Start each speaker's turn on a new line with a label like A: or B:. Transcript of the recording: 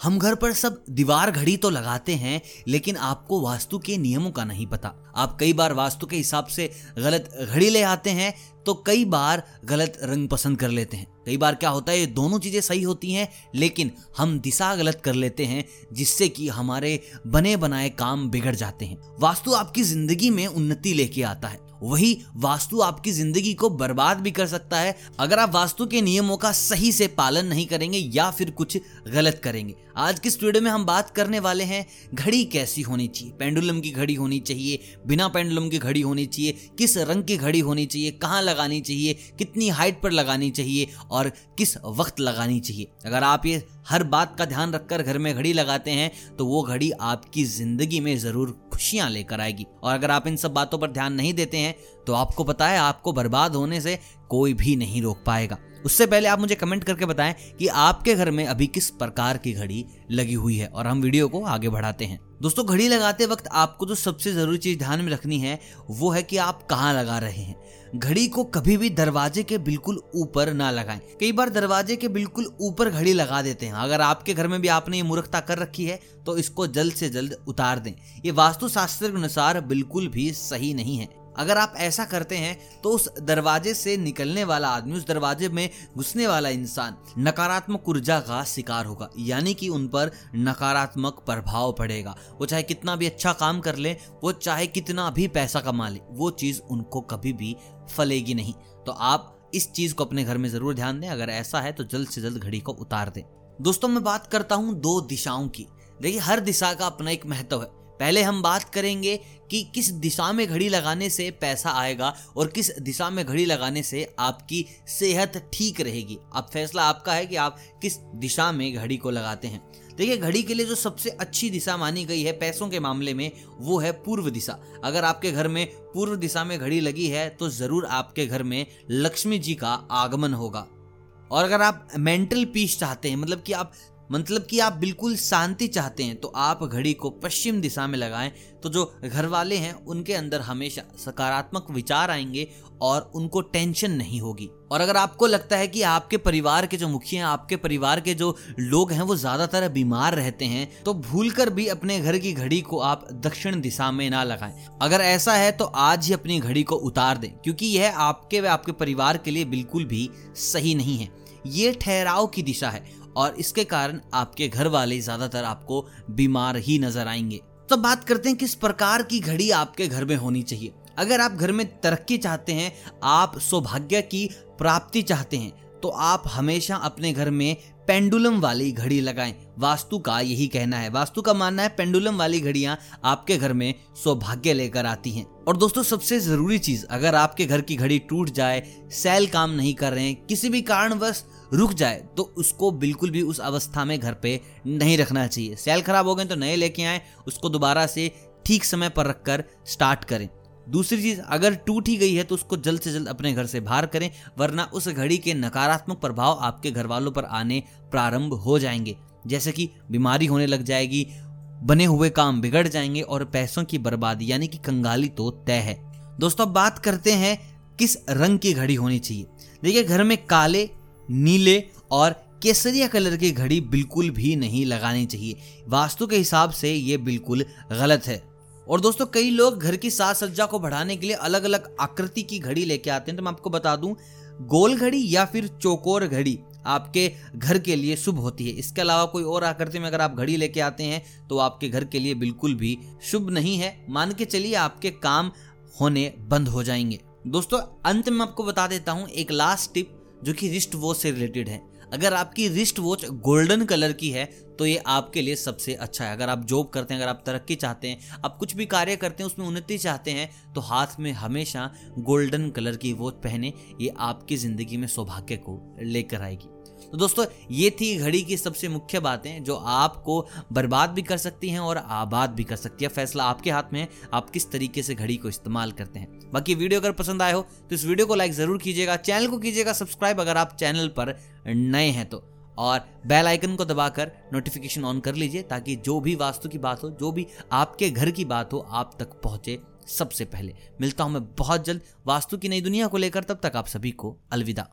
A: हम घर पर सब दीवार घड़ी तो लगाते हैं, लेकिन आपको वास्तु के नियमों का नहीं पता। आप कई बार वास्तु के हिसाब से गलत घड़ी ले आते हैं तो कई बार गलत रंग पसंद कर लेते हैं। कई बार क्या होता है, ये दोनों चीज़ें सही होती हैं, लेकिन हम दिशा गलत कर लेते हैं, जिससे कि हमारे बने बनाए काम बिगड़ जाते हैं। वास्तु आपकी ज़िंदगी में उन्नति लेके आता है। वही वास्तु आपकी ज़िंदगी को बर्बाद भी कर सकता है। अगर आप वास्तु के नियमों का सही से पालन नहीं करेंगे या फिर कुछ गलत करेंगे। आज की स्टूडियो में हम बात करने वाले हैं, घड़ी कैसी होनी चाहिए? पेंडुलम की घड़ी होनी चाहिए, बिना पेंडुलम की घड़ी होनी चाहिए, किस रंग की घड़ी होनी चाहिए, कहाँ लगानी चाहिए, कितनी हाइट पर लगानी चाहिए और किस वक्त लगानी चाहिए। अगर आप ये हर बात का ध्यान रखकर घर में घड़ी लगाते हैं तो वो घड़ी आपकी ज़िंदगी में ज़रूर खुशियाँ लेकर आएगी। और अगर आप इन सब बातों पर ध्यान नहीं देते हैं तो आपको पता है, आपको बर्बाद होने से कोई भी नहीं रोक पाएगा। उससे पहले आप मुझे कमेंट करके बताएँ कि आपके घर में अभी किस प्रकार की घड़ी लगी हुई है, और हम वीडियो को आगे बढ़ाते हैं। दोस्तों, घड़ी लगाते वक्त आपको जो सबसे ज़रूरी चीज़ ध्यान में रखनी है, वो है कि आप कहाँ लगा रहे हैं। घड़ी को कभी भी दरवाजे के बिल्कुल ऊपर ना लगाएँ। कई बार दरवाजे के बिल्कुल ऊपर घड़ी लगा देते हैं। अगर आपके घर में भी आपने ये मूर्खता कर रखी है तो इसको जल्द से जल्द उतार दें। ये वास्तुशास्त्र के अनुसार बिल्कुल भी सही नहीं है। अगर आप ऐसा करते हैं तो उस दरवाजे से निकलने वाला आदमी, उस दरवाजे में घुसने वाला इंसान नकारात्मक ऊर्जा का शिकार होगा। यानी कि उन पर नकारात्मक प्रभाव पड़ेगा। वो चाहे कितना भी अच्छा काम कर ले, वो चाहे कितना भी पैसा कमा ले, वो चीज़ उनको कभी भी फलेगी नहीं। तो आप इस चीज़ को अपने घर में ज़रूर ध्यान दें। अगर ऐसा है तो जल्द से जल्द घड़ी को उतार दें। दोस्तों, मैं बात करता हूँ दो दिशाओं की। देखिए, हर दिशा का अपना एक महत्व है। पहले हम बात करेंगे कि किस दिशा में घड़ी लगाने से पैसा आएगा और किस दिशा में घड़ी लगाने से आपकी सेहत ठीक रहेगी। अब फैसला आपका है कि आप किस दिशा में घड़ी को लगाते हैं। देखिए, घड़ी के लिए जो सबसे अच्छी दिशा मानी गई है पैसों के मामले में, वो है पूर्व दिशा। अगर आपके घर में पूर्व दिशा में घड़ी लगी है तो ज़रूर आपके घर में लक्ष्मी जी का आगमन होगा। और अगर आप मेंटल पीस चाहते हैं मतलब कि आप मतलब कि आप बिल्कुल शांति चाहते हैं तो आप घड़ी को पश्चिम दिशा में लगाएँ। तो जो घर वाले हैं, उनके अंदर हमेशा सकारात्मक विचार आएँगे और उनको टेंशन नहीं होगी। और अगर आपको लगता है कि आपके परिवार के जो मुखिया हैं, आपके परिवार के जो लोग हैं, वो ज़्यादातर बीमार रहते हैं तो भूलकर भी अपने घर की घड़ी को आप दक्षिण दिशा में ना लगाएँ। अगर ऐसा है तो आज ही अपनी घड़ी को उतार दें, क्योंकि यह आपके व आपके परिवार के लिए बिल्कुल भी सही नहीं है। ये ठहराव की दिशा है। और इसके कारण आपके घर वाले ज़्यादातर आपको बीमार ही नज़र आएँगे। तो बात करते हैं किस प्रकार की घड़ी आपके घर में होनी चाहिए। अगर आप घर में तरक्की चाहते हैं, आप सौभाग्य की प्राप्ति चाहते हैं तो आप हमेशा अपने घर में पेंडुलम वाली घड़ी लगाएँ। वास्तु का यही कहना है। वास्तु का मानना है पेंडुलम वाली घड़ियाँ आपके घर में सौभाग्य लेकर आती हैं। और दोस्तों, सबसे ज़रूरी चीज़, अगर आपके घर की घड़ी टूट जाए सेल काम नहीं कर रहे हैं, किसी भी कारणवश रुक जाए तो उसको बिल्कुल भी उस अवस्था में घर पे नहीं रखना चाहिए। सेल खराब हो गए तो नए लेके आए, उसको दोबारा से ठीक समय पर रखकर स्टार्ट करें। दूसरी चीज़, अगर टूट ही गई है तो उसको जल्द से जल्द अपने घर से बाहर करें, वरना उस घड़ी के नकारात्मक प्रभाव आपके घर वालों पर आने प्रारंभ हो जाएँगे। जैसे कि बीमारी होने लग जाएगी, बने हुए काम बिगड़ जाएँगे और पैसों की बर्बादी यानी कि कंगाली तो तय है। दोस्तों बात करते हैं, किस रंग की घड़ी होनी चाहिए। देखिए, घर में काले नीले और केसरिया कलर की घड़ी बिल्कुल भी नहीं लगानी चाहिए। वास्तु के हिसाब से ये बिल्कुल गलत है। और दोस्तों, कई लोग घर की साज सज्जा को बढ़ाने के लिए अलग अलग आकृति की घड़ी लेके आते हैं। तो मैं आपको बता दूँ, गोल घड़ी या फिर चौकोर घड़ी आपके घर के लिए शुभ होती है। इसके अलावा कोई और आकृति में अगर आप घड़ी लेके आते हैं तो आपके घर के लिए बिल्कुल भी शुभ नहीं है। मान के चलिए आपके काम होने बंद हो जाएँगे। दोस्तों, अंत में आपको बता देता हूँ, एक लास्ट टिप जो कि रिस्ट वॉच से रिलेटेड है। अगर आपकी रिस्ट वॉच गोल्डन कलर की है तो ये आपके लिए सबसे अच्छा है। अगर आप जॉब करते हैं, अगर आप तरक्की चाहते हैं, आप कुछ भी कार्य करते हैं, उसमें उन्नति चाहते हैं तो हाथ में हमेशा गोल्डन कलर की वॉच पहने, ये आपकी ज़िंदगी में सौभाग्य को लेकर आएगी। तो दोस्तों, ये थी घड़ी की सबसे मुख्य बातें जो आपको बर्बाद भी कर सकती हैं और आबाद भी कर सकती है। फैसला आपके हाथ में है, आप किस तरीके से घड़ी को इस्तेमाल करते हैं। बाकी वीडियो अगर पसंद आए हो तो इस वीडियो को लाइक ज़रूर कीजिएगा, चैनल को कीजिएगा, सब्सक्राइब अगर आप चैनल पर नए हैं तो। और बेल आइकन को दबाकर नोटिफिकेशन ऑन कर लीजिए, ताकि जो भी वास्तु की बात हो, जो भी आपके घर की बात हो, आप तक पहुँचे सबसे पहले। मिलता हूँ मैं बहुत जल्द वास्तु की नई दुनिया को लेकर, तब तक आप सभी को अलविदा।